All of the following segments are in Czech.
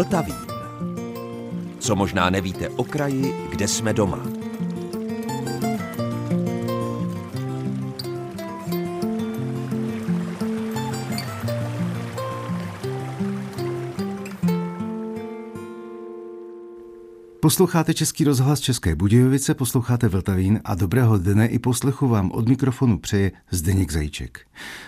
Vltavín. Co možná nevíte o kraji, kde jsme doma. Posloucháte Český rozhlas České Budějovice, posloucháte Vltavín a dobrého dne i poslechu vám od mikrofonu přeje Zdeněk Zajíček.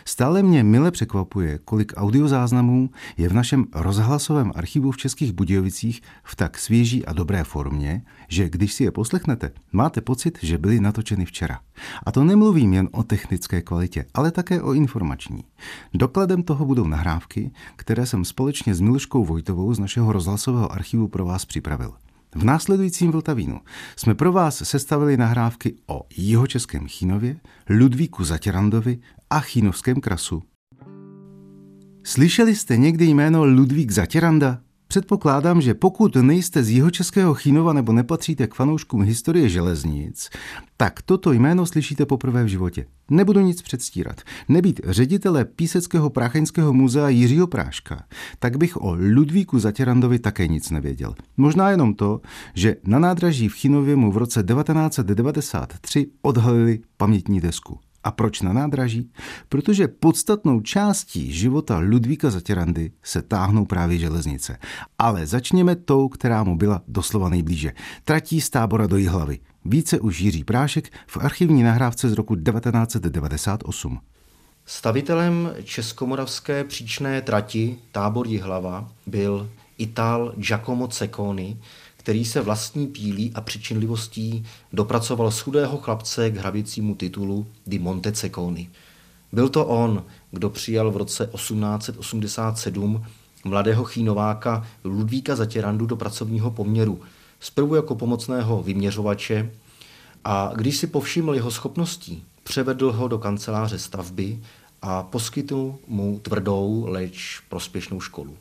Stále mě mile překvapuje, kolik audiozáznamů je v našem rozhlasovém archivu v Českých Budějovicích v tak svěží a dobré formě, že když si je poslechnete, máte pocit, že byly natočeny včera. A to nemluvím jen o technické kvalitě, ale také o informační. Dokladem toho budou nahrávky, které jsem společně s Miluškou Vojtovou z našeho rozhlasového archivu pro vás připravil. V následujícím Vltavínu jsme pro vás sestavili nahrávky o jihočeském Chínově, Ludvíku Zatěrandovi a Chínovském krasu. Slyšeli jste někdy jméno Ludvík Zatěranda? Předpokládám, že pokud nejste z jihočeského Chínova nebo nepatříte k fanouškům historie železnic, tak toto jméno slyšíte poprvé v životě. Nebudu nic předstírat. Nebýt ředitele Píseckého prácheňského muzea Jiřího Práška, tak bych o Ludvíku Zatěrandovi také nic nevěděl. Možná jenom to, že na nádraží v Chinově mu v roce 1993 odhalili pamětní desku. A proč na nádraží? Protože podstatnou částí života Ludvíka Zatěrandy se táhnou právě železnice. Ale začněme tou, která mu byla doslova nejblíže. Tratí z tábora do Jihlavy. Více už Jiří Prášek v archivní nahrávce z roku 1998. Stavitelem českomoravské příčné trati tábor Jihlava byl Ital Giacomo Cecconi, který se vlastní pílí a přičinlivostí dopracoval z chudého chlapce k hraběcímu titulu Di Montececoni. Byl to on, kdo přijal v roce 1887 mladého chínováka Ludvíka Zatěrandu do pracovního poměru, zprvu jako pomocného vyměřovače a když si povšiml jeho schopností, převedl ho do kanceláře stavby a poskytl mu tvrdou, leč prospěšnou školu.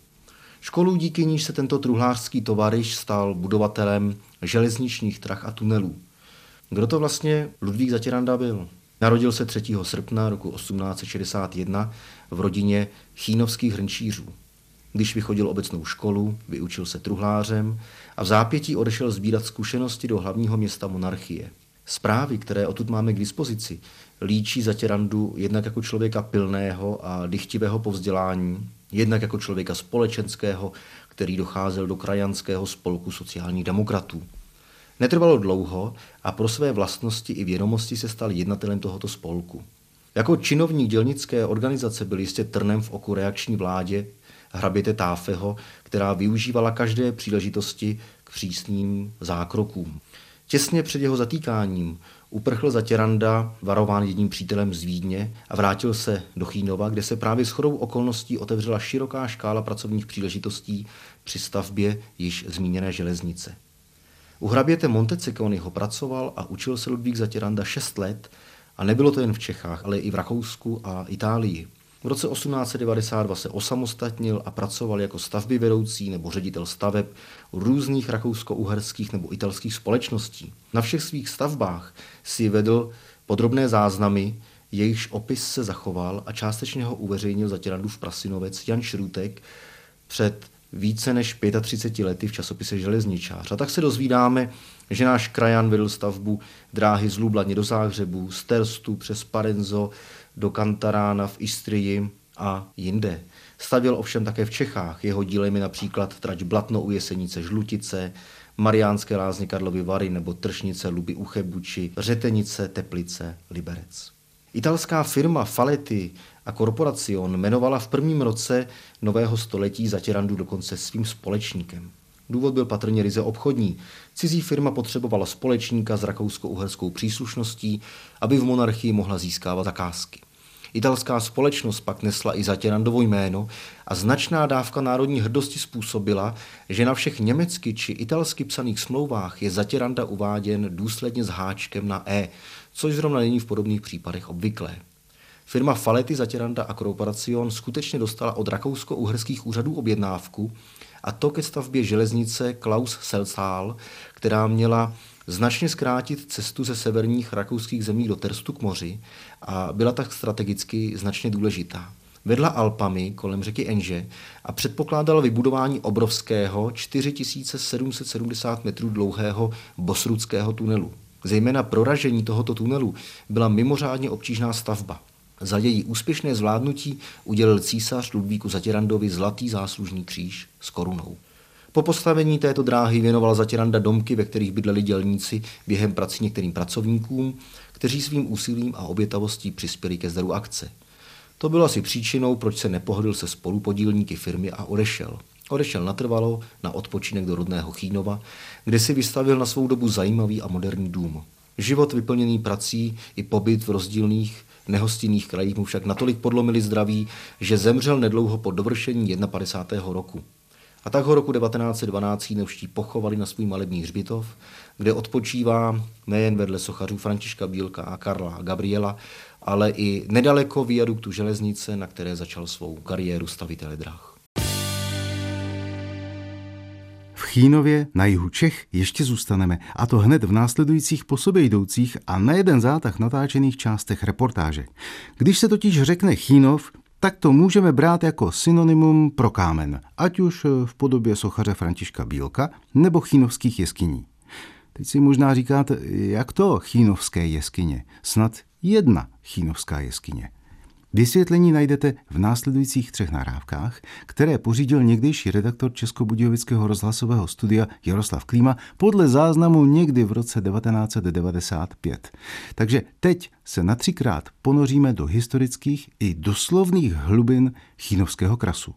Školu díky níž se tento truhlářský tovariš stal budovatelem železničních trah a tunelů. Kdo to vlastně Ludvík Zatěranda byl? Narodil se 3. srpna roku 1861 v rodině chínovských hrnčířů. Když vychodil obecnou školu, vyučil se truhlářem a v zápětí odešel sbírat zkušenosti do hlavního města monarchie. Zprávy, které odtud máme k dispozici, líčí Zatěrandu jednak jako člověka pilného a dychtivého povzdělání, Jednak jako člověka společenského, který docházel do krajanského spolku sociálních demokratů. Netrvalo dlouho a pro své vlastnosti i vědomosti se stal jednatelem tohoto spolku. Jako činovník dělnické organizace byl jistě trnem v oku reakční vládě hraběte Táfeho, která využívala každé příležitosti k přísným zákrokům. Těsně před jeho zatýkáním Uprchl za Těranda, varován jedním přítelem z Vídně a vrátil se do Chínova, kde se právě s chodou okolností otevřela široká škála pracovních příležitostí při stavbě již zmíněné železnice. U hraběte ho pracoval a učil se Ludvík Zatěranda 6 let a nebylo to jen v Čechách, ale i v Rakousku a Itálii. V roce 1892 se osamostatnil a pracoval jako stavby vedoucí nebo ředitel staveb různých rakousko-uherských nebo italských společností. Na všech svých stavbách si vedl podrobné záznamy, jejichž opis se zachoval a částečně ho uveřejnil v prasinovec Jan Šrutek před více než 35 lety v časopise Železničář. A tak se dozvídáme, že náš krajan vedl stavbu dráhy z Lubladně do Záhřebu, z Terstu přes Parenzo, do Kantarána v Istrii a jinde. Stavěl ovšem také v Čechách. Jeho dílem je například trať Blatno u Jesenice Žlutice, Mariánské lázně Karlovy Vary nebo Tršnice Luby u Chebuči, Řetenice, Teplice, Liberec. Italská firma Faletti a Corporacion jmenovala v prvním roce nového století Zatěrandu dokonce svým společníkem. Důvod byl patrně ryze obchodní. Cizí firma potřebovala společníka s rakousko-uherskou příslušností, aby v monarchii mohla získávat zakázky. Italská společnost pak nesla i Zatěrandovo jméno a značná dávka národní hrdosti způsobila, že na všech německy či italsky psaných smlouvách je Zatěranda uváděn důsledně s háčkem na E, což zrovna není v podobných případech obvyklé. Firma Faletti Zatěranda a Corporacion skutečně dostala od rakousko-uherských úřadů objednávku, a to ke stavbě železnice Klaus Selsal, která měla značně zkrátit cestu ze severních rakouských zemí do Terstu k moři a byla tak strategicky značně důležitá. vedla Alpami kolem řeky Enže a předpokládala vybudování obrovského 4770 metrů dlouhého bosrudského tunelu. Zejména proražení tohoto tunelu byla mimořádně obtížná stavba. Za její úspěšné zvládnutí udělil císař Ludvíku Zatěrandovi zlatý záslužný kříž s korunou. Po postavení této dráhy věnoval Zatěranda domky, ve kterých bydleli dělníci během prací některým pracovníkům, kteří svým úsilím a obětavostí přispěli ke zdaru akce. To bylo asi příčinou, proč se nepohodl se spolupodílníky firmy a odešel. Odešel natrvalo na odpočinek do rodného Chínova, kde si vystavil na svou dobu zajímavý a moderní dům. Život vyplněný prací i pobyt v rozdílných nehostinných krajích mu však natolik podlomili zdraví, že zemřel nedlouho po dovršení 51. roku. A tak ho roku 1912 Chínovští pochovali na svůj malební hřbitov, kde odpočívá nejen vedle sochařů Františka Bílka a Karla a Gabriela, ale i nedaleko viaduktu železnice, na které začal svou kariéru stavitele drah. V Chínově na jihu Čech ještě zůstaneme, a to hned v následujících po sobě jdoucích a na jeden zátah natáčených částech reportáže. Když se totiž řekne Chínov, tak to můžeme brát jako synonymum pro kámen, ať už v podobě sochaře Františka Bílka nebo chínovských jeskyní. Teď si možná říkáte, jak to chínovské jeskyně? Snad jedna chínovská jeskyně. Vysvětlení najdete v následujících třech nahrávkách, které pořídil někdejší redaktor Českobudějovického rozhlasového studia Jaroslav Klíma podle záznamu někdy v roce 1995. Takže teď se na třikrát ponoříme do historických i doslovných hlubin Chínovského krasu.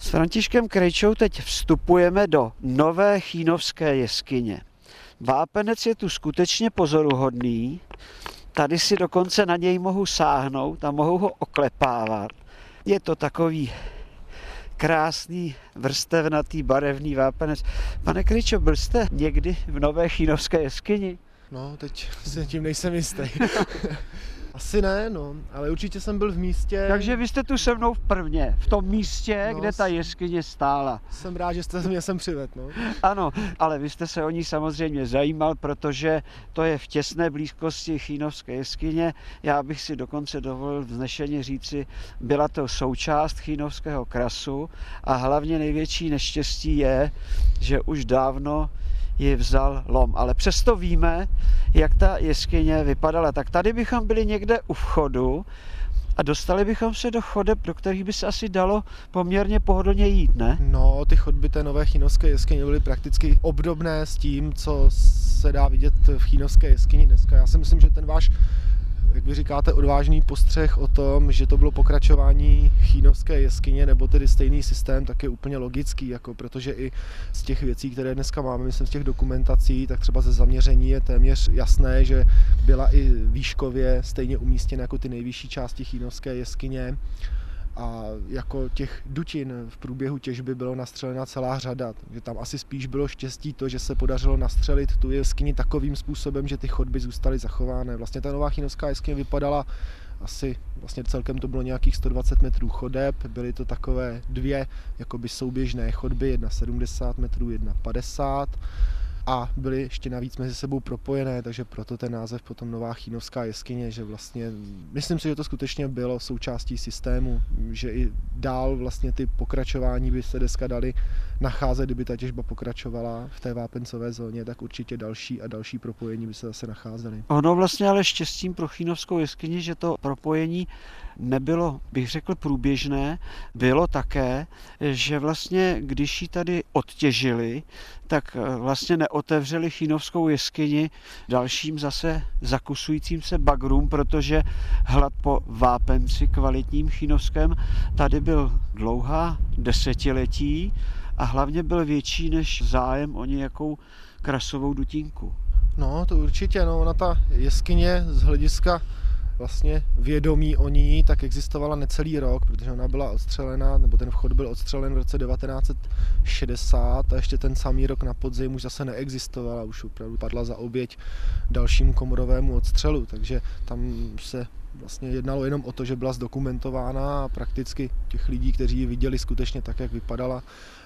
S Františkem Krejčou teď vstupujeme do nové Chínovské jeskyně. Vápenec je tu skutečně pozoruhodný. Tady si dokonce na něj mohu sáhnout a mohu ho oklepávat. Je to takový krásný, vrstevnatý, barevný vápenec. Pane Kryčo, byl jste někdy v Nové Chínovské jeskyni? No, teď si tím nejsem jistý. Asi ne, no, ale určitě jsem byl v místě. Takže vy jste tu se mnou v prvně, v tom místě, no, kde ta jeskyně stála. Jsem rád, že jste mě sem přived, no. Ano, ale vy jste se o ní samozřejmě zajímal, protože to je v těsné blízkosti Chínovské jeskyně. Já bych si dokonce dovolil vznešeně říci, byla to součást Chínovského krasu a hlavně největší neštěstí je, že už dávno ji vzal lom. Ale přesto víme, jak ta jeskyně vypadala. Tak tady bychom byli někde u vchodu a dostali bychom se do chodeb, do kterých by se asi dalo poměrně pohodlně jít, ne? No, ty chodby té nové chinovské jeskyně byly prakticky obdobné s tím, co se dá vidět v chinovské jeskyni dneska. Já si myslím, že ten váš říkáte, odvážný postřeh o tom, že to bylo pokračování chínovské jeskyně, nebo tedy stejný systém, tak je úplně logický, jako protože i z těch věcí, které dneska máme, myslím z těch dokumentací, tak třeba ze zaměření je téměř jasné, že byla i výškově stejně umístěna jako ty nejvyšší části chínovské jeskyně a jako těch dutin v průběhu těžby bylo nastřelena celá řada. Takže tam asi spíš bylo štěstí to, že se podařilo nastřelit tu jeskyni takovým způsobem, že ty chodby zůstaly zachovány. Vlastně ta nová chinovská jeskyně vypadala asi vlastně celkem to bylo nějakých 120 metrů chodeb, byly to takové dvě jakoby souběžné chodby, jedna 70 metrů, jedna 50 a byly ještě navíc mezi sebou propojené, takže proto ten název potom Nová Chínovská jeskyně, že vlastně, myslím si, že to skutečně bylo součástí systému, že i dál vlastně ty pokračování by se dneska dali nacházet, kdyby ta těžba pokračovala v té vápencové zóně, tak určitě další a další propojení by se zase nacházely. Ono vlastně ale štěstím pro Chínovskou jeskyni, že to propojení nebylo, bych řekl, průběžné, bylo také, že vlastně, když ji tady odtěžili, tak eh, vlastně neotevřeli Chínovskou jeskyni dalším zase zakusujícím se bagrům, protože hlad po vápenci kvalitním chínovském tady byl dlouhá desetiletí a hlavně byl větší než zájem o nějakou krasovou dutínku. No, to určitě, no, ona ta jeskyně z hlediska vlastně vědomí o ní tak existovala necelý rok, protože ona byla odstřelena, nebo ten vchod byl odstřelen v roce 1960 a ještě ten samý rok na podzim už zase neexistovala, už opravdu padla za oběť dalšímu komorovému odstřelu, takže tam se vlastně jednalo jenom o to, že byla zdokumentována a prakticky těch lidí, kteří ji viděli skutečně tak, jak vypadala,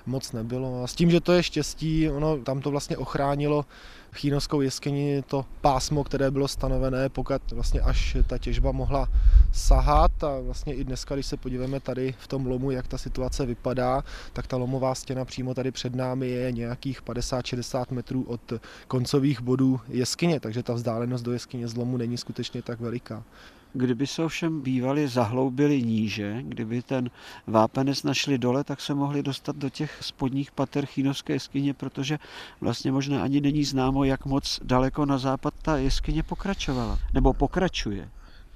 moc nebylo. A s tím, že to je štěstí, ono tam to vlastně ochránilo Chínovskou jeskyni to pásmo, které bylo stanovené, pokud vlastně až ta těžba mohla sahat a vlastně i dneska, když se podíváme tady v tom lomu, jak ta situace vypadá, tak ta lomová stěna přímo tady před námi je nějakých 50-60 metrů od koncových bodů jeskyně, takže ta vzdálenost do jeskyně z lomu není skutečně tak veliká. Kdyby se ovšem bývali zahloubili níže, kdyby ten vápenec našli dole, tak se mohli dostat do těch spodních pater Chínovské jeskyně, protože vlastně možná ani není známo, jak moc daleko na západ ta jeskyně pokračovala, nebo pokračuje.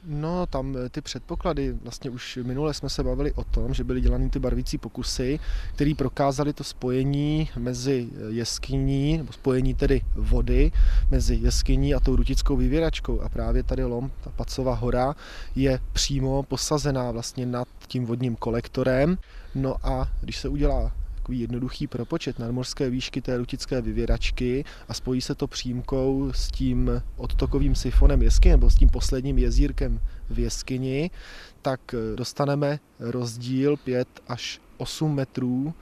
No, tam eh, ty předpoklady, vlastně už minule jsme se bavili o tom, že byly dělány ty barvící pokusy, které prokázaly to spojení mezi eh, jeskyní, nebo spojení tedy vody mezi jeskyní a tou rutickou vyvěračkou. A právě tady lom, ta Pacová hora, je přímo posazená vlastně nad tím vodním kolektorem. No a když se udělá takový jednoduchý propočet nadmorské výšky té rutické vyvěračky a spojí se to přímkou s tím odtokovým sifonem jeskyně nebo s tím posledním jezírkem v jeskyni, tak dostaneme rozdíl 5 až 8 metrů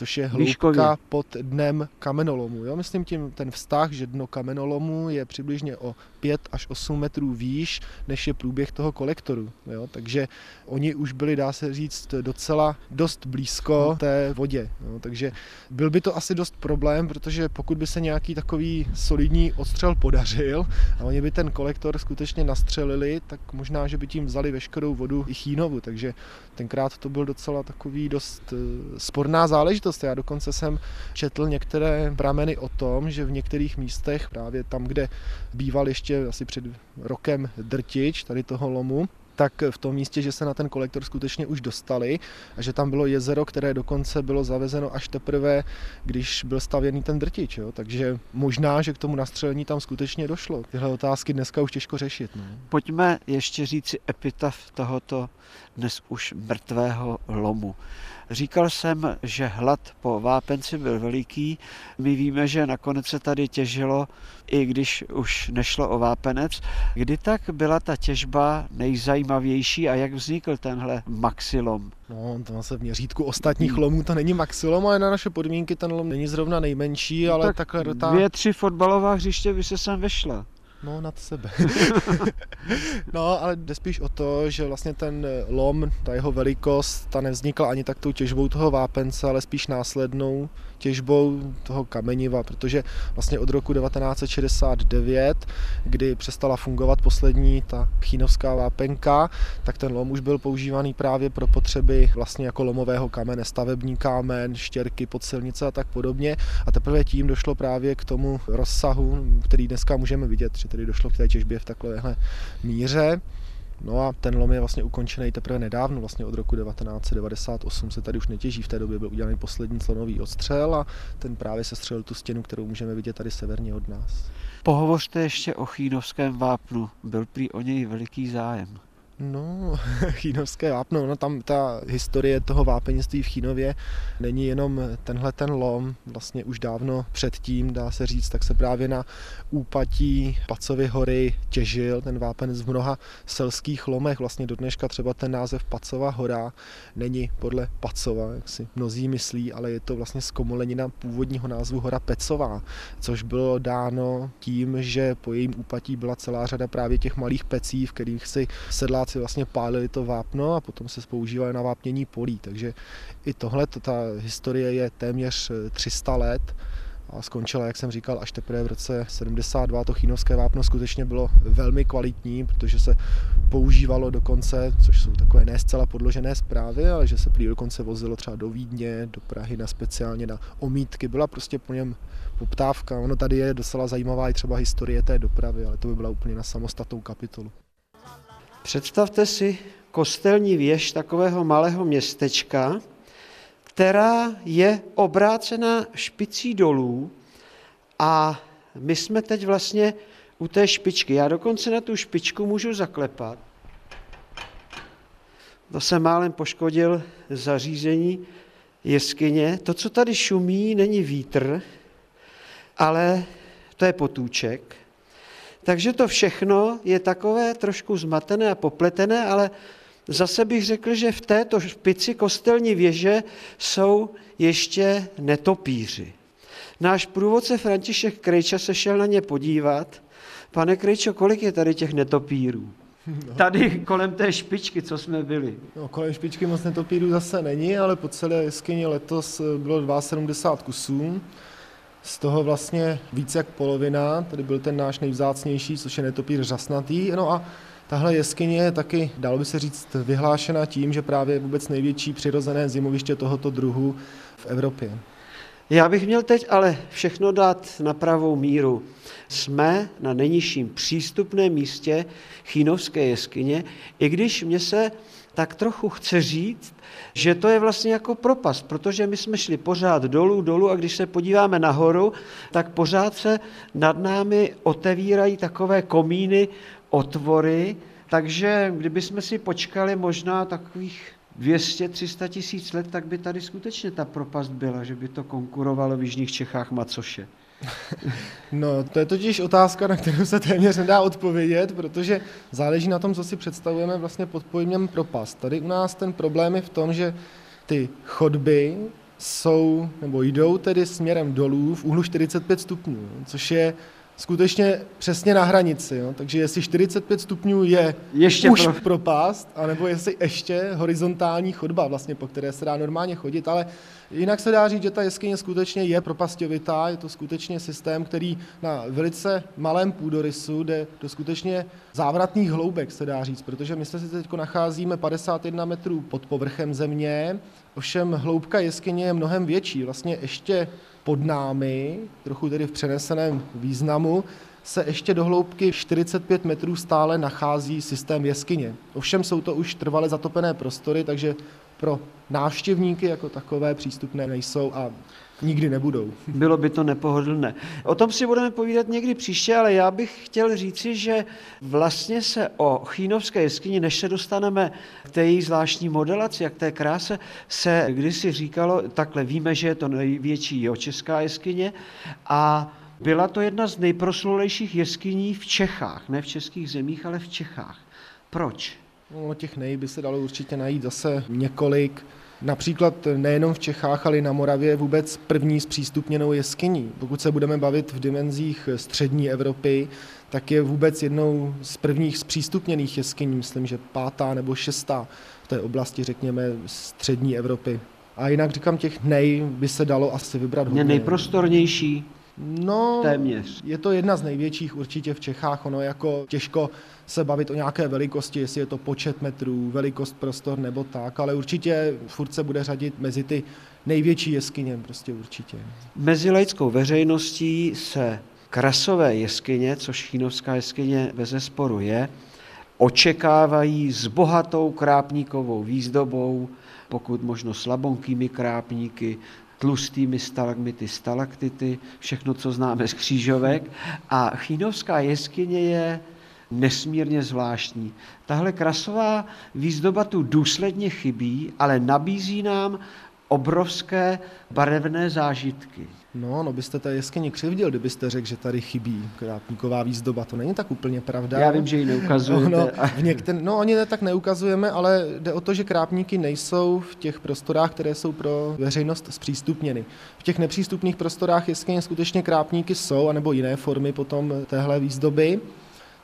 což je hloubka Výškově. pod dnem kamenolomu. Jo? Myslím tím ten vztah, že dno kamenolomu je přibližně o 5 až 8 metrů výš, než je průběh toho kolektoru. Jo? Takže oni už byli, dá se říct, docela dost blízko té vodě. Jo? Takže byl by to asi dost problém, protože pokud by se nějaký takový solidní odstřel podařil a oni by ten kolektor skutečně nastřelili, tak možná, že by tím vzali veškerou vodu i Chínovu. Takže tenkrát to byl docela takový dost eh, sporná záležitost. Já dokonce jsem četl některé prameny o tom, že v některých místech, právě tam, kde býval ještě asi před rokem drtič tady toho lomu, tak v tom místě, že se na ten kolektor skutečně už dostali a že tam bylo jezero, které dokonce bylo zavezeno až teprve, když byl stavěný ten drtič. Jo? Takže možná, že k tomu nastřelení tam skutečně došlo. Tyhle otázky dneska už těžko řešit. No. Pojďme ještě říci epitaf tohoto dnes už mrtvého lomu. Říkal jsem, že hlad po vápenci byl veliký. My víme, že nakonec se tady těžilo, i když už nešlo o vápenec. Kdy tak byla ta těžba nejzajímavější a jak vznikl tenhle maxilom? No, to se v měřítku ostatních lomů to není maxilom, ale na naše podmínky ten lom není zrovna nejmenší, ale tak takhle do Dvě, tři fotbalová hřiště by se sem vešla. No, nad sebe. no, ale jde spíš o to, že vlastně ten lom, ta jeho velikost, ta nevznikla ani tak tou těžbou toho vápence, ale spíš následnou těžbou toho kameniva, protože vlastně od roku 1969, kdy přestala fungovat poslední ta chínovská vápenka, tak ten lom už byl používaný právě pro potřeby vlastně jako lomového kamene, stavební kámen, štěrky pod silnice a tak podobně. A teprve tím došlo právě k tomu rozsahu, který dneska můžeme vidět, tedy došlo k té těžbě v takovéhle míře. No a ten lom je vlastně ukončený teprve nedávno, vlastně od roku 1998 se tady už netěží, v té době byl udělaný poslední slonový odstřel a ten právě se střelil tu stěnu, kterou můžeme vidět tady severně od nás. Pohovořte ještě o Chínovském vápnu, byl prý o něj veliký zájem. No, chínovské vápno, no tam ta historie toho vápenictví v Chínově není jenom tenhle ten lom, vlastně už dávno předtím, dá se říct, tak se právě na úpatí Pacovy hory těžil ten vápenec v mnoha selských lomech, vlastně do dneška třeba ten název Pacova hora není podle Pacova, jak si mnozí myslí, ale je to vlastně zkomolenina původního názvu hora Pecová, což bylo dáno tím, že po jejím úpatí byla celá řada právě těch malých pecí, v kterých si sedláci Poláci vlastně pálili to vápno a potom se používali na vápnění polí. Takže i tohle, ta historie je téměř 300 eh, let a skončila, jak jsem říkal, až teprve v roce 72. To chínovské vápno skutečně bylo velmi kvalitní, protože se používalo dokonce, což jsou takové ne zcela podložené zprávy, ale že se prý dokonce vozilo třeba do Vídně, do Prahy na speciálně na omítky. Byla prostě po něm poptávka. Ono tady je docela zajímavá i třeba historie té dopravy, ale to by byla úplně na samostatnou kapitolu. Představte si kostelní věž takového malého městečka, která je obrácena špicí dolů a my jsme teď vlastně u té špičky. Já dokonce na tu špičku můžu zaklepat. To se málem poškodil zařízení jeskyně. To, co tady šumí, není vítr, ale to je potůček. Takže to všechno je takové trošku zmatené a popletené, ale zase bych řekl, že v této špici kostelní věže jsou ještě netopíři. Náš průvodce František Krejča se šel na ně podívat. Pane Krejčo, kolik je tady těch netopírů? No. Tady kolem té špičky, co jsme byli. No, kolem špičky moc netopírů zase není, ale po celé jeskyni letos bylo 72 kusů. Z toho vlastně více jak polovina, tady byl ten náš nejvzácnější, což je netopír řasnatý. No a tahle jeskyně je taky, dalo by se říct, vyhlášena tím, že právě je vůbec největší přirozené zimoviště tohoto druhu v Evropě. Já bych měl teď ale všechno dát na pravou míru. Jsme na nejnižším přístupném místě Chínovské jeskyně, i když mě se tak trochu chce říct, že to je vlastně jako propast, protože my jsme šli pořád dolů, dolů a když se podíváme nahoru, tak pořád se nad námi otevírají takové komíny, otvory, takže kdybychom si počkali možná takových 200-300 tisíc let, tak by tady skutečně ta propast byla, že by to konkurovalo v Jižních Čechách Macoše. No, to je totiž otázka, na kterou se téměř nedá odpovědět, protože záleží na tom, co si představujeme vlastně pod pojmem propast. Tady u nás ten problém je v tom, že ty chodby jsou, nebo jdou tedy směrem dolů v úhlu 45 stupňů, což je skutečně přesně na hranici. Jo? Takže jestli 45 stupňů je ještě už pro... propast, anebo jestli ještě horizontální chodba, vlastně, po které se dá normálně chodit, ale jinak se dá říct, že ta jeskyně skutečně je propastovitá, je to skutečně systém, který na velice malém půdorysu jde do skutečně závratných hloubek, se dá říct, protože my se teď nacházíme 51 metrů pod povrchem země, ovšem hloubka jeskyně je mnohem větší, vlastně ještě pod námi, trochu tedy v přeneseném významu, se ještě do hloubky 45 metrů stále nachází systém jeskyně. Ovšem jsou to už trvale zatopené prostory, takže pro návštěvníky jako takové přístupné nejsou a nikdy nebudou. Bylo by to nepohodlné. O tom si budeme povídat někdy příště, ale já bych chtěl říci, že vlastně se o Chínovské jeskyni, než se dostaneme k té její zvláštní modelaci a k té kráse, se kdysi říkalo, takhle víme, že je to největší česká jeskyně a byla to jedna z nejproslulejších jeskyní v Čechách, ne v českých zemích, ale v Čechách. Proč? No, těch nej by se dalo určitě najít zase několik. Například nejenom v Čechách, ale i na Moravě vůbec první zpřístupněnou jeskyní. Pokud se budeme bavit v dimenzích střední Evropy, tak je vůbec jednou z prvních zpřístupněných jeskyní, myslím, že pátá nebo šestá v té oblasti, řekněme, střední Evropy. A jinak říkám, těch nej by se dalo asi vybrat hodně. nejprostornější No, téměř. Je to jedna z největších určitě v Čechách. Ono jako těžko se bavit o nějaké velikosti, jestli je to počet metrů, velikost prostor nebo tak, ale určitě furt se bude řadit mezi ty největší jeskyně, prostě určitě. Mezi laickou veřejností se krasové jeskyně, což Chínovská jeskyně bez sporu je, očekávají s bohatou krápníkovou výzdobou, pokud možno slabonkými krápníky, tlustými stalagmity, stalaktity, všechno, co známe z křížovek. A Chínovská jeskyně je nesmírně zvláštní. Tahle krasová výzdoba tu důsledně chybí, ale nabízí nám obrovské barevné zážitky. No, no byste té jeskyni křivdil, kdybyste řekl, že tady chybí krápníková výzdoba. To není tak úplně pravda. Já vím, že ji neukazujete. No, v některý, no oni ne tak neukazujeme, ale jde o to, že krápníky nejsou v těch prostorách, které jsou pro veřejnost zpřístupněny. V těch nepřístupných prostorách jeskyně skutečně krápníky jsou, anebo jiné formy potom téhle výzdoby.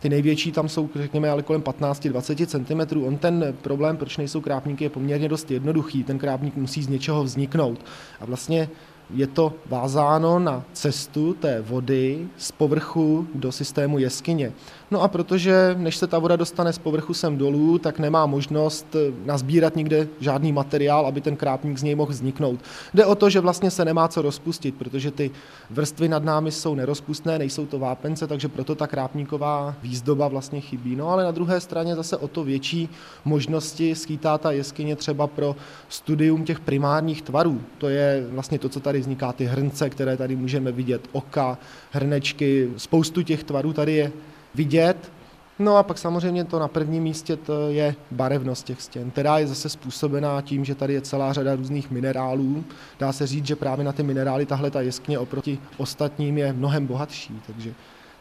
Ty největší tam jsou, řekněme, ale kolem 15-20 cm. On ten problém, proč nejsou krápníky, je poměrně dost jednoduchý. Ten krápník musí z něčeho vzniknout. A vlastně je to vázáno na cestu té vody z povrchu do systému jeskyně. No a protože než se ta voda dostane z povrchu sem dolů, tak nemá možnost eh, nazbírat nikde žádný materiál, aby ten krápník z něj mohl vzniknout. Jde o to, že vlastně se nemá co rozpustit, protože ty vrstvy nad námi jsou nerozpustné, nejsou to vápence, takže proto ta krápníková výzdoba vlastně chybí. No ale na druhé straně zase o to větší možnosti skýtá ta jeskyně třeba pro studium těch primárních tvarů. To je vlastně to, co tady vzniká, ty hrnce, které tady můžeme vidět, oka, hrnečky, spoustu těch tvarů tady je vidět. No a pak samozřejmě to na prvním místě to je barevnost těch stěn, která je zase způsobená tím, že tady je celá řada různých minerálů. Dá se říct, že právě na ty minerály tahle ta jeskně oproti ostatním je mnohem bohatší. Takže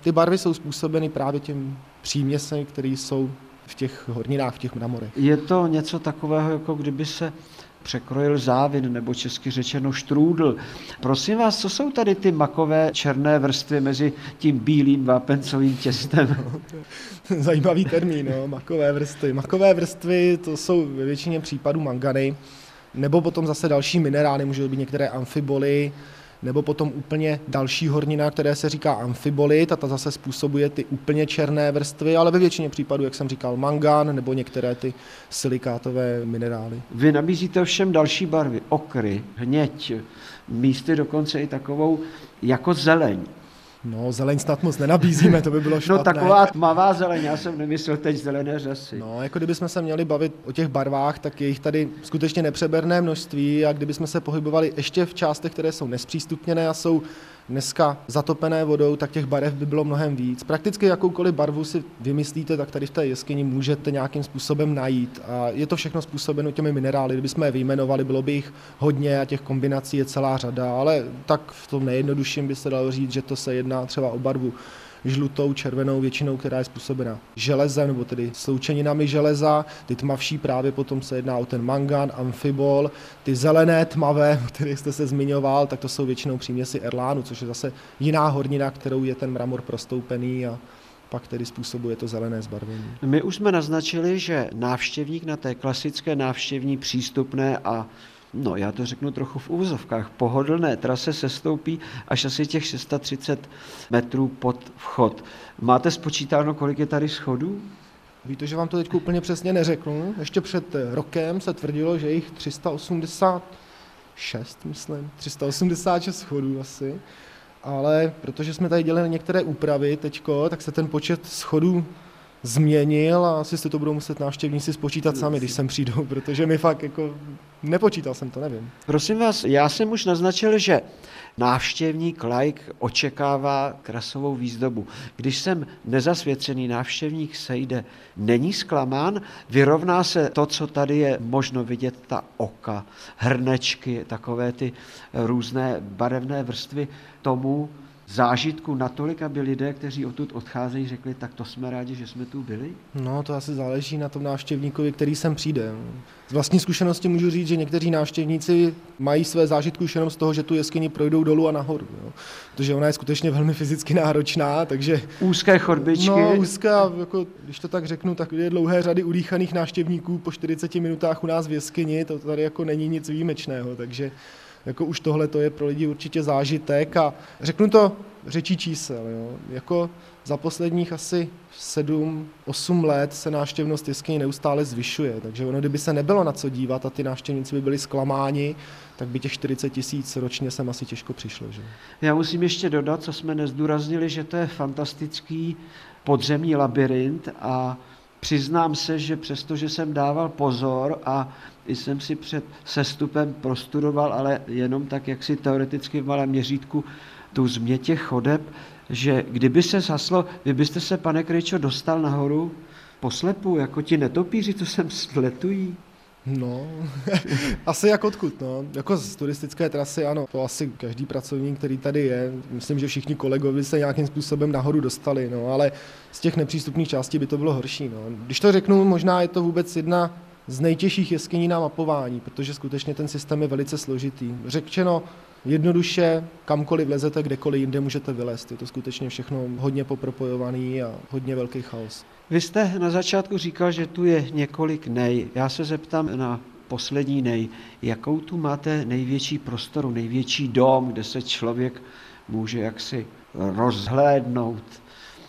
ty barvy jsou způsobeny právě těm příměsem, které jsou v těch horninách, v těch mramorech. Je to něco takového, jako kdyby se překrojil závin, nebo česky řečeno štrůdl. Prosím vás, co jsou tady ty makové černé vrstvy mezi tím bílým vápencovým těstem? Zajímavý termín, no, makové vrstvy. Makové vrstvy to jsou ve většině případů mangany, nebo potom zase další minerály, můžou být některé amfiboly, nebo potom úplně další hornina, které se říká amfibolit a ta zase způsobuje ty úplně černé vrstvy, ale ve většině případů, jak jsem říkal, mangan nebo některé ty silikátové minerály. Vy nabízíte všem další barvy, okry, hněď, místy dokonce i takovou jako zeleň. No, zeleň snad moc nenabízíme, to by bylo no, špatné. No taková tmavá zeleň, já jsem nemyslel teď zelené řasy. No, jako kdybychom se měli bavit o těch barvách, tak je jich tady skutečně nepřeberné množství a kdybychom se pohybovali ještě v částech, které jsou nespřístupněné a jsou dneska zatopené vodou, tak těch barev by bylo mnohem víc. Prakticky jakoukoliv barvu si vymyslíte, tak tady v té jeskyni můžete nějakým způsobem najít. A je to všechno způsobeno těmi minerály. Kdybychom je vyjmenovali, bylo by jich hodně a těch kombinací je celá řada, ale tak v tom nejjednodušším by se dalo říct, že to se jedná třeba o barvu žlutou, červenou většinou, která je způsobena železem, nebo tedy sloučeninami železa. Ty tmavší právě potom se jedná o ten mangan, amfibol. Ty zelené tmavé, o kterých jste se zmiňoval, tak to jsou většinou příměsi erlánu, což je zase jiná hornina, kterou je ten mramor prostoupený a pak tedy způsobuje to zelené zbarvení. My už jsme naznačili, že návštěvník na té klasické návštěvní přístupné a no já to řeknu trochu v úvozovkách, pohodlné trase se stoupí až asi těch 630 metrů pod vchod. Máte spočítáno, kolik je tady schodů? Víte, že vám to teď úplně přesně neřeknu. Ještě před rokem se tvrdilo, že jich 386, myslím, 386 schodů asi. Ale protože jsme tady dělali některé úpravy teďko, tak se ten počet schodů změnil a asi si to budou muset návštěvníci spočítat sami, když sem přijdou, protože mi fakt jako nepočítal jsem to, nevím. Prosím vás, já jsem už naznačil, že návštěvník, like očekává krasovou výzdobu. Když jsem nezasvěcený návštěvník sejde, není zklamán, vyrovná se to, co tady je možno vidět, ta oka, hrnečky, takové ty různé barevné vrstvy tomu, zážitku natolik, aby lidé, kteří odtud odcházejí, řekli, tak to jsme rádi, že jsme tu byli? No, to asi záleží na tom návštěvníkovi, který sem přijde. Z vlastní zkušenosti můžu říct, že někteří návštěvníci mají své zážitky už jenom z toho, že tu jeskyni projdou dolů a nahoru. Jo. Protože ona je skutečně velmi fyzicky náročná, takže... Úzké chodbičky. No, úzká, jako, když to tak řeknu, tak je dlouhé řady udýchaných návštěvníků po 40 minutách u nás v jeskyni, to tady jako není nic výjimečného, takže jako už tohle to je pro lidi určitě zážitek a řeknu to řečí čísel. Jo. Jako za posledních asi 7-8 let se návštěvnost jeskyně neustále zvyšuje, takže ono, kdyby se nebylo na co dívat a ty návštěvníci by byli zklamáni, tak by těch 40 tisíc ročně sem asi těžko přišlo. Že? Já musím ještě dodat, co jsme nezdůraznili, že to je fantastický podzemní labirint a přiznám se, že přesto, že jsem dával pozor a jsem si před sestupem prostudoval, ale jenom tak, jak si teoreticky v malém měřítku, tu změ těch chodeb, že kdyby se zaslo, vy byste se, pane Krejčo, dostal nahoru poslepu, jako ti netopíři, co sem sletují? No, asi jak odkud, no. Jako z turistické trasy, ano, to asi každý pracovník, který tady je, myslím, že všichni kolegovi se nějakým způsobem nahoru dostali, no, ale z těch nepřístupných částí by to bylo horší, no. Když to řeknu, možná je to vůbec jedna z nejtěžších jeskyní na mapování, protože skutečně ten systém je velice složitý. Řekčeno jednoduše, kamkoliv vlezete, kdekoliv jinde můžete vylézt. Je to skutečně všechno hodně popropojovaný a hodně velký chaos. Vy jste na začátku říkal, že tu je několik nej. Já se zeptám na poslední nej. Jakou tu máte největší prostoru, největší dom, kde se člověk může jaksi rozhlédnout,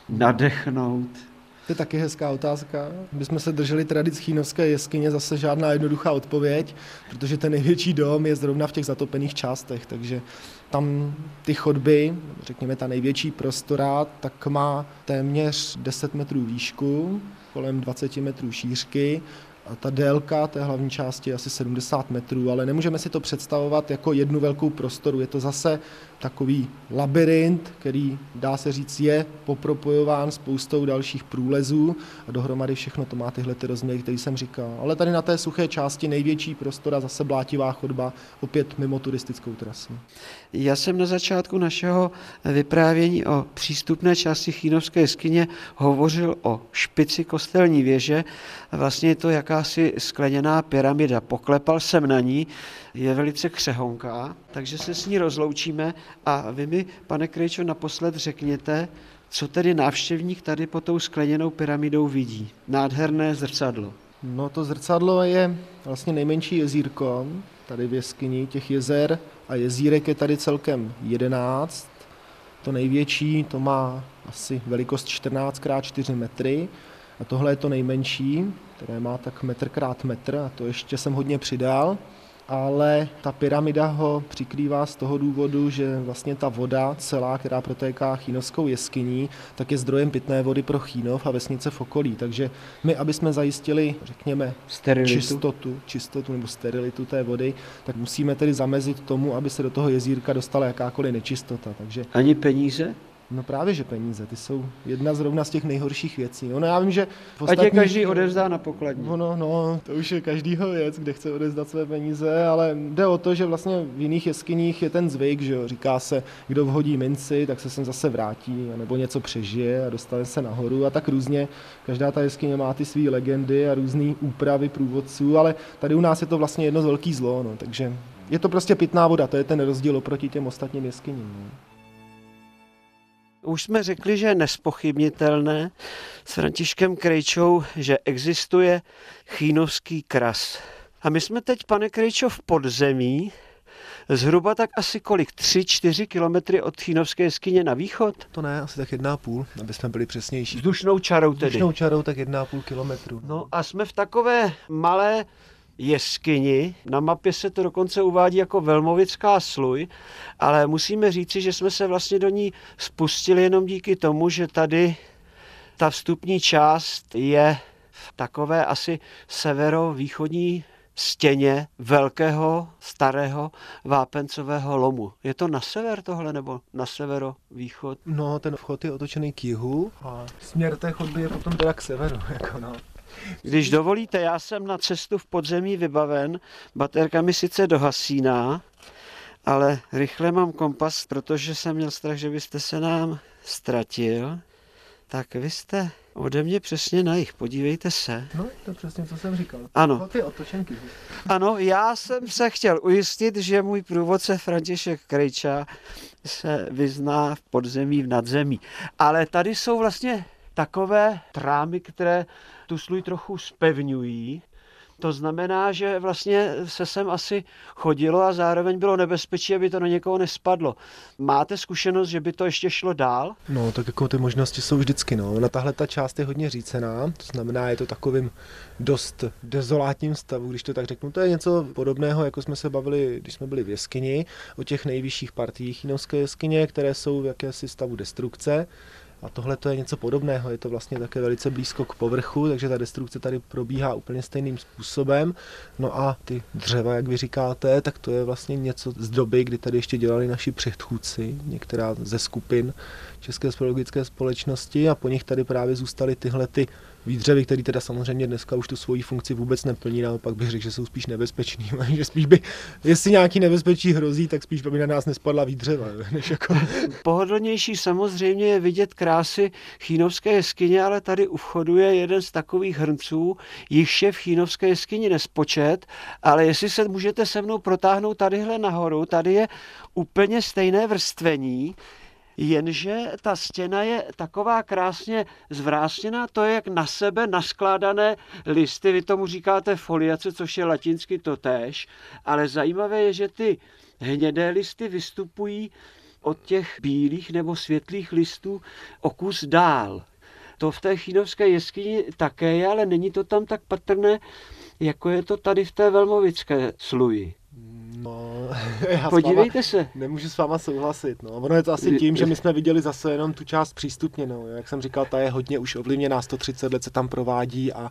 nadechnout? To je taky hezká otázka. My jsme se drželi tradic chínovské jeskyně, zase žádná jednoduchá odpověď, protože ten největší dom je zrovna v těch zatopených částech, takže tam ty chodby, řekněme ta největší prostora, tak má téměř 10 metrů výšku, kolem 20 metrů šířky ta délka té hlavní části je asi 70 metrů, ale nemůžeme si to představovat jako jednu velkou prostoru. Je to zase takový labirint, který dá se říct je popropojován spoustou dalších průlezů a dohromady všechno to má tyhle ty rozměry, které jsem říkal. Ale tady na té suché části největší prostora zase blátivá chodba, opět mimo turistickou trasu. Já jsem na začátku našeho vyprávění o přístupné části Chínovské jeskyně hovořil o špici kostelní věže. Vlastně je to jakási skleněná pyramida. Poklepal jsem na ní, je velice křehonká, takže se s ní rozloučíme a vy mi, pane Krejčo, naposled řekněte, co tedy návštěvník tady po tou skleněnou pyramidou vidí. Nádherné zrcadlo. No to zrcadlo je vlastně nejmenší jezírko tady v jeskyni. Těch jezer a jezírek je tady celkem 11. To největší, to má asi velikost 14 x 4 metry. A tohle je to nejmenší, které má tak metr krát metr a to ještě jsem hodně přidal ale ta pyramida ho přikrývá z toho důvodu, že vlastně ta voda celá, která protéká Chínovskou jeskyní, tak je zdrojem pitné vody pro Chínov a vesnice v okolí. Takže my, aby jsme zajistili, řekněme, sterilitu. čistotu, čistotu nebo sterilitu té vody, tak musíme tedy zamezit tomu, aby se do toho jezírka dostala jakákoliv nečistota. Takže Ani peníze? No právě, že peníze, ty jsou jedna zrovna z těch nejhorších věcí. No, no já vím, že... Ať je každý odevzdá na pokladní. No, no, no, to už je každýho věc, kde chce odevzdat své peníze, ale jde o to, že vlastně v jiných jeskyních je ten zvyk, že jo, říká se, kdo vhodí minci, tak se sem zase vrátí, nebo něco přežije a dostane se nahoru a tak různě. Každá ta jeskyně má ty své legendy a různé úpravy průvodců, ale tady u nás je to vlastně jedno z velký zlo, no, takže je to prostě pitná voda, to je ten rozdíl oproti těm ostatním jeskyním. No. Už jsme řekli, že je nespochybnitelné s Františkem Krejčou, že existuje chínovský kras. A my jsme teď, pane Krejčo, v podzemí, zhruba tak asi kolik? 3-4 kilometry od Chínovské jeskyně na východ? To ne, asi tak jedna půl, aby jsme byli přesnější. Vzdušnou čarou tedy. Vzdušnou čarou tak jedna půl kilometru. No a jsme v takové malé jeskyni. Na mapě se to dokonce uvádí jako Velmovická sluj, ale musíme říci, že jsme se vlastně do ní spustili jenom díky tomu, že tady ta vstupní část je v takové asi severovýchodní stěně velkého starého vápencového lomu. Je to na sever tohle nebo na severovýchod? No, ten vchod je otočený k jihu a směr té chodby je potom teda k severu. Jako no. Když dovolíte, já jsem na cestu v podzemí vybaven, baterka mi sice dohasíná, ale rychle mám kompas, protože jsem měl strach, že byste se nám ztratil. Tak vy jste ode mě přesně na jich, podívejte se. No, to přesně, co jsem říkal. Ano. ty otočenky. Ano, já jsem se chtěl ujistit, že můj průvodce František Krejča se vyzná v podzemí, v nadzemí. Ale tady jsou vlastně takové trámy, které tu sluj trochu spevňují. To znamená, že vlastně se sem asi chodilo a zároveň bylo nebezpečí, aby to na někoho nespadlo. Máte zkušenost, že by to ještě šlo dál? No, tak jako ty možnosti jsou vždycky, no. Na tahle ta část je hodně řícená, to znamená, je to takovým dost dezolátním stavu, když to tak řeknu. To je něco podobného, jako jsme se bavili, když jsme byli v jeskyni, o těch nejvyšších partiích chinovské jeskyně, které jsou v jakési stavu destrukce. A tohle to je něco podobného, je to vlastně také velice blízko k povrchu, takže ta destrukce tady probíhá úplně stejným způsobem. No a ty dřeva, jak vy říkáte, tak to je vlastně něco z doby, kdy tady ještě dělali naši předchůdci, některá ze skupin České speleologické společnosti a po nich tady právě zůstaly tyhle ty výdřevy, které teda samozřejmě dneska už tu svoji funkci vůbec neplní, naopak bych řekl, že jsou spíš nebezpeční, že spíš by, jestli nějaký nebezpečí hrozí, tak spíš by na nás nespadla výdřeva. Než jako... Pohodlnější samozřejmě je vidět krásy Chínovské jeskyně, ale tady u vchodu je jeden z takových hrnců, jichž je v Chínovské jeskyni nespočet, ale jestli se můžete se mnou protáhnout tadyhle nahoru, tady je úplně stejné vrstvení, jenže ta stěna je taková krásně zvrásněná, to je jak na sebe naskládané listy, vy tomu říkáte foliace, což je latinsky totéž, ale zajímavé je, že ty hnědé listy vystupují od těch bílých nebo světlých listů o kus dál. To v té chínovské jeskyni také je, ale není to tam tak patrné, jako je to tady v té velmovické sluji. No, já Podívejte váma se. Nemůžu s váma souhlasit. No. Ono je to asi tím, že my jsme viděli zase jenom tu část přístupněnou. Jak jsem říkal, ta je hodně už ovlivněná, 130 let se tam provádí a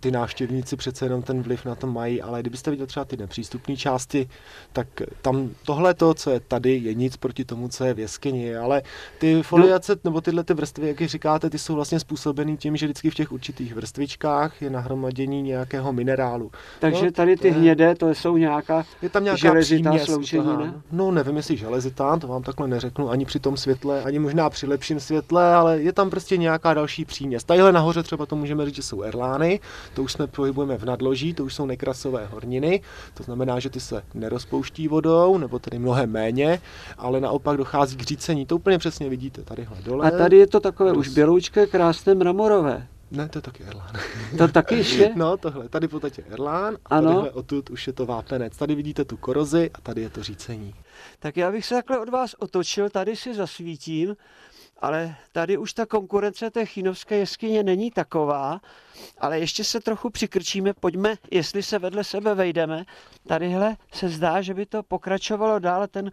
ty návštěvníci přece jenom ten vliv na to mají. Ale kdybyste viděli třeba ty nepřístupné části, tak tam tohle to, co je tady, je nic proti tomu, co je v jeskyni. Ale ty foliace, no. nebo tyhle ty vrstvy, jak říkáte, ty jsou vlastně způsobený tím, že vždycky v těch určitých vrstvičkách je nahromadění nějakého minerálu. Takže no, tady ty to je- hnědé, to jsou nějaká je tam nějaká železitá sloučenina? No nevím, jestli železitá, to vám takhle neřeknu ani při tom světle, ani možná při lepším světle, ale je tam prostě nějaká další příměs. Tadyhle nahoře třeba to můžeme říct, že jsou erlány, to už jsme pohybujeme v nadloží, to už jsou nekrasové horniny, to znamená, že ty se nerozpouští vodou, nebo tedy mnohem méně, ale naopak dochází k řícení. To úplně přesně vidíte tadyhle dole. A tady je to takové Roz- už běloučké, krásné mramorové. Ne, to je taky erlán. To taky ještě? No, tohle, tady v podstatě erlán, a Ano. tadyhle odtud už je to vápenec. Tady vidíte tu korozi a tady je to řícení. Tak já bych se takhle od vás otočil, tady si zasvítím, ale tady už ta konkurence té chinovské jeskyně není taková, ale ještě se trochu přikrčíme, pojďme, jestli se vedle sebe vejdeme. Tadyhle se zdá, že by to pokračovalo dál, ten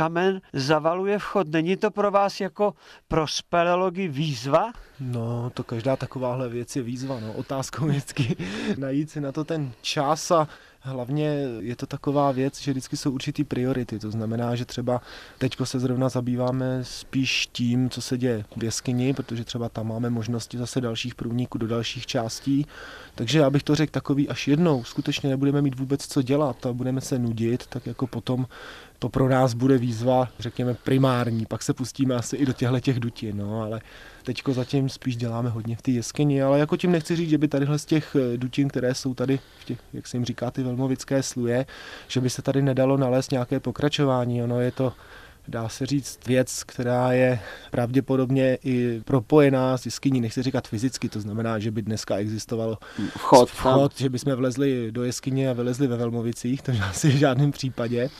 kamen zavaluje vchod. Není to pro vás jako pro speleology výzva? No, to každá takováhle věc je výzva, no. Otázkou vždycky najít si na to ten čas a hlavně je to taková věc, že vždycky jsou určitý priority. To znamená, že třeba teďko se zrovna zabýváme spíš tím, co se děje v jeskyni, protože třeba tam máme možnosti zase dalších průniků do dalších částí. Takže já bych to řekl takový, až jednou skutečně nebudeme mít vůbec co dělat a budeme se nudit, tak jako potom to pro nás bude výzva, řekněme, primární. Pak se pustíme asi i do těchto těch dutin, no, ale teďko zatím spíš děláme hodně v té jeskyni, ale jako tím nechci říct, že by tadyhle z těch dutin, které jsou tady v těch, jak se jim říká, ty velmovické sluje, že by se tady nedalo nalézt nějaké pokračování. Ono je to dá se říct, věc, která je pravděpodobně i propojená s jeskyní, nechci říkat fyzicky, to znamená, že by dneska existovalo Vchod, vchod že bychom vlezli do jeskyně a vylezli ve Velmovicích, to asi v žádném případě,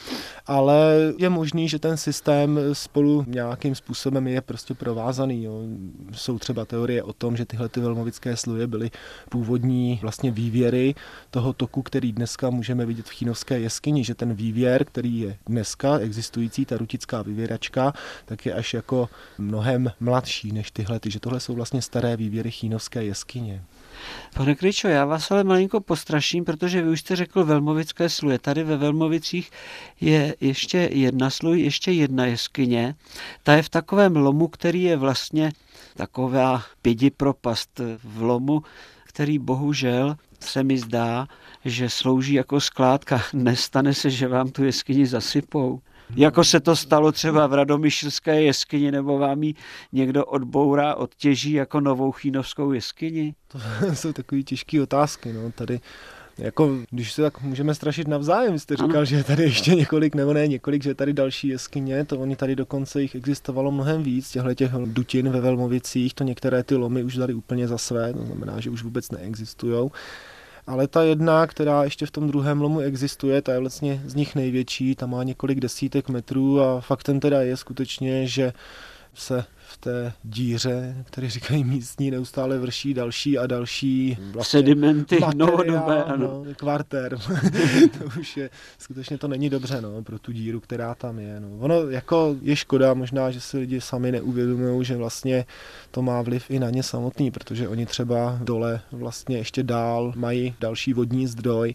ale je možný, že ten systém spolu nějakým způsobem je prostě provázaný. Jo. Jsou třeba teorie o tom, že tyhle ty velmovické sluje byly původní vlastně vývěry toho toku, který dneska můžeme vidět v Chínovské jeskyni, že ten vývěr, který je dneska existující, ta rutická vyvěračka, tak je až jako mnohem mladší než tyhle, že tohle jsou vlastně staré vývěry Chínovské jeskyně. Pane Kryčo, já vás ale malinko postraším, protože vy už jste řekl Velmovické sluje. Tady ve Velmovicích je ještě jedna sluj, ještě jedna jeskyně. Ta je v takovém lomu, který je vlastně taková pidi propast v lomu, který bohužel se mi zdá, že slouží jako skládka. Nestane se, že vám tu jeskyni zasypou. Jako se to stalo třeba v Radomyšlské jeskyni, nebo vám ji někdo odbourá, odtěží jako novou chínovskou jeskyni? To jsou takové těžké otázky. No. Tady jako, když se tak můžeme strašit navzájem, jste říkal, ano. že je tady ještě několik, nebo ne několik, že je tady další jeskyně, to oni tady dokonce jich existovalo mnohem víc, těchto těch dutin ve Velmovicích, to některé ty lomy už dali úplně za své, to znamená, že už vůbec neexistujou. Ale ta jedna, která ještě v tom druhém lomu existuje, ta je vlastně z nich největší, ta má několik desítek metrů a faktem teda je skutečně, že se v té díře, které říkají místní, neustále vrší další a další vlastně sedimenty novodobé, ano. No, kvartér. to už je, skutečně to není dobře no, pro tu díru, která tam je. No. Ono jako je škoda možná, že si lidi sami neuvědomují, že vlastně to má vliv i na ně samotný, protože oni třeba dole vlastně ještě dál mají další vodní zdroj,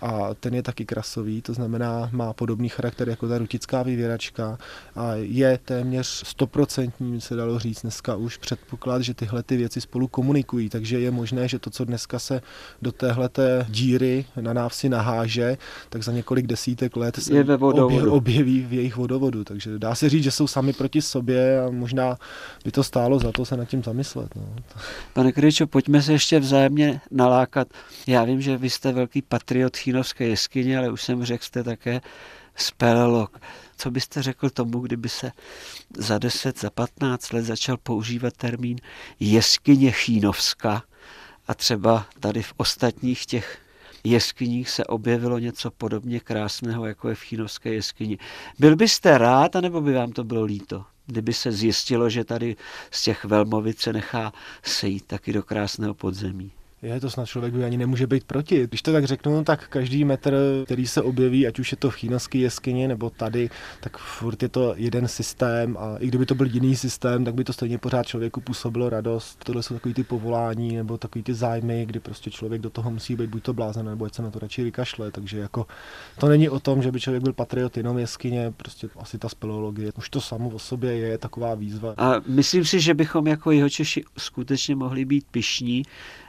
a ten je taky krasový, to znamená má podobný charakter jako ta rutická vyvěračka a je téměř stoprocentní, se dalo říct dneska už předpoklad, že tyhle ty věci spolu komunikují, takže je možné, že to, co dneska se do téhleté díry na návsi naháže, tak za několik desítek let se je ve vodovodu. objeví v jejich vodovodu, takže dá se říct, že jsou sami proti sobě a možná by to stálo za to se nad tím zamyslet. No. Pane Kryčo, pojďme se ještě vzájemně nalákat. Já vím, že vy jste velký patriot Chínovské jeskyně, ale už jsem řekl, jste také speleolog. Co byste řekl tomu, kdyby se za 10, za 15 let začal používat termín jeskyně Chínovska a třeba tady v ostatních těch jeskyních se objevilo něco podobně krásného, jako je v Chínovské jeskyni. Byl byste rád, anebo by vám to bylo líto? Kdyby se zjistilo, že tady z těch Velmovic se nechá sejít taky do krásného podzemí. Je to snad člověk by ani nemůže být proti. Když to tak řeknu, tak každý metr, který se objeví, ať už je to v chýnovské jeskyni nebo tady, tak furt je to jeden systém a i kdyby to byl jiný systém, tak by to stejně pořád člověku působilo radost. Tohle jsou takový ty povolání nebo takový ty zájmy, kdy prostě člověk do toho musí být buď to blázen, nebo ať se na to radši vykašle. Takže jako to není o tom, že by člověk byl patriot jenom jeskyně, prostě asi ta speleologie. Už to samo o sobě je taková výzva. A myslím si, že bychom jako jeho Češi skutečně mohli být pišní,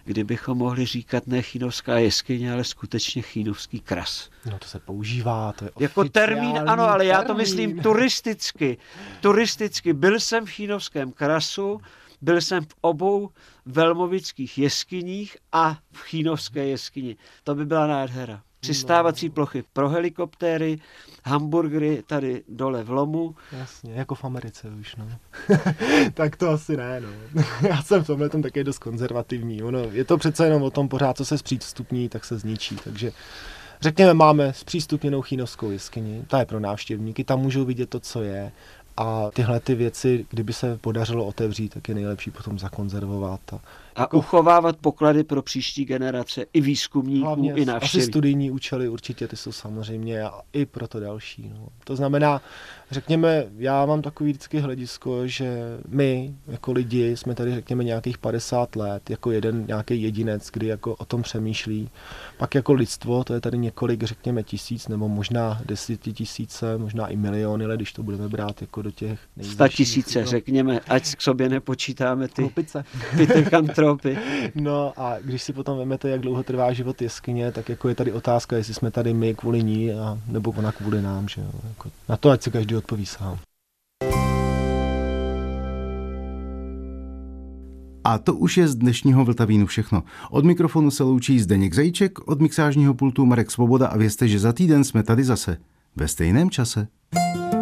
kdybychom mohli říkat ne chinovská jeskyně, ale skutečně chinovský kras. No to se používá, to je Jako termín, ano, ale já to myslím turisticky. Turisticky. Byl jsem v chinovském krasu, byl jsem v obou velmovických jeskyních a v chinovské jeskyni. To by byla nádhera. Přistávací no. plochy pro helikoptéry, hamburgery tady dole v lomu. Jasně, jako v Americe už, no. tak to asi ne, no. Já jsem v tomhle tom také dost konzervativní. Ono, je to přece jenom o tom pořád, co se zpřístupní, tak se zničí, takže Řekněme, máme zpřístupněnou chínovskou jeskyni, ta je pro návštěvníky, tam můžou vidět to, co je, a tyhle ty věci, kdyby se podařilo otevřít, tak je nejlepší potom zakonzervovat. A, a jako, uchovávat poklady pro příští generace, i výzkumníků, hlavně, i návštěvníků. Asi studijní účely určitě, ty jsou samozřejmě a i pro to další. No. To znamená, řekněme, já mám takový vždycky hledisko, že my jako lidi jsme tady řekněme nějakých 50 let, jako jeden nějaký jedinec, kdy jako o tom přemýšlí. Pak jako lidstvo, to je tady několik, řekněme, tisíc nebo možná desetitisíce, možná i miliony, ale když to budeme brát jako do těch Sta tisíce, no. řekněme, ať k sobě nepočítáme ty, Hlupice. ty tekantropy. no a když si potom vemete, jak dlouho trvá život jeskyně, tak jako je tady otázka, jestli jsme tady my kvůli ní, a, nebo ona kvůli nám. Že jo? Jako, na to ať si každý odpoví sám. A to už je z dnešního Vltavínu všechno. Od mikrofonu se loučí Zdeněk Zajíček, od mixážního pultu Marek Svoboda a vězte, že za týden jsme tady zase. Ve stejném čase. thank you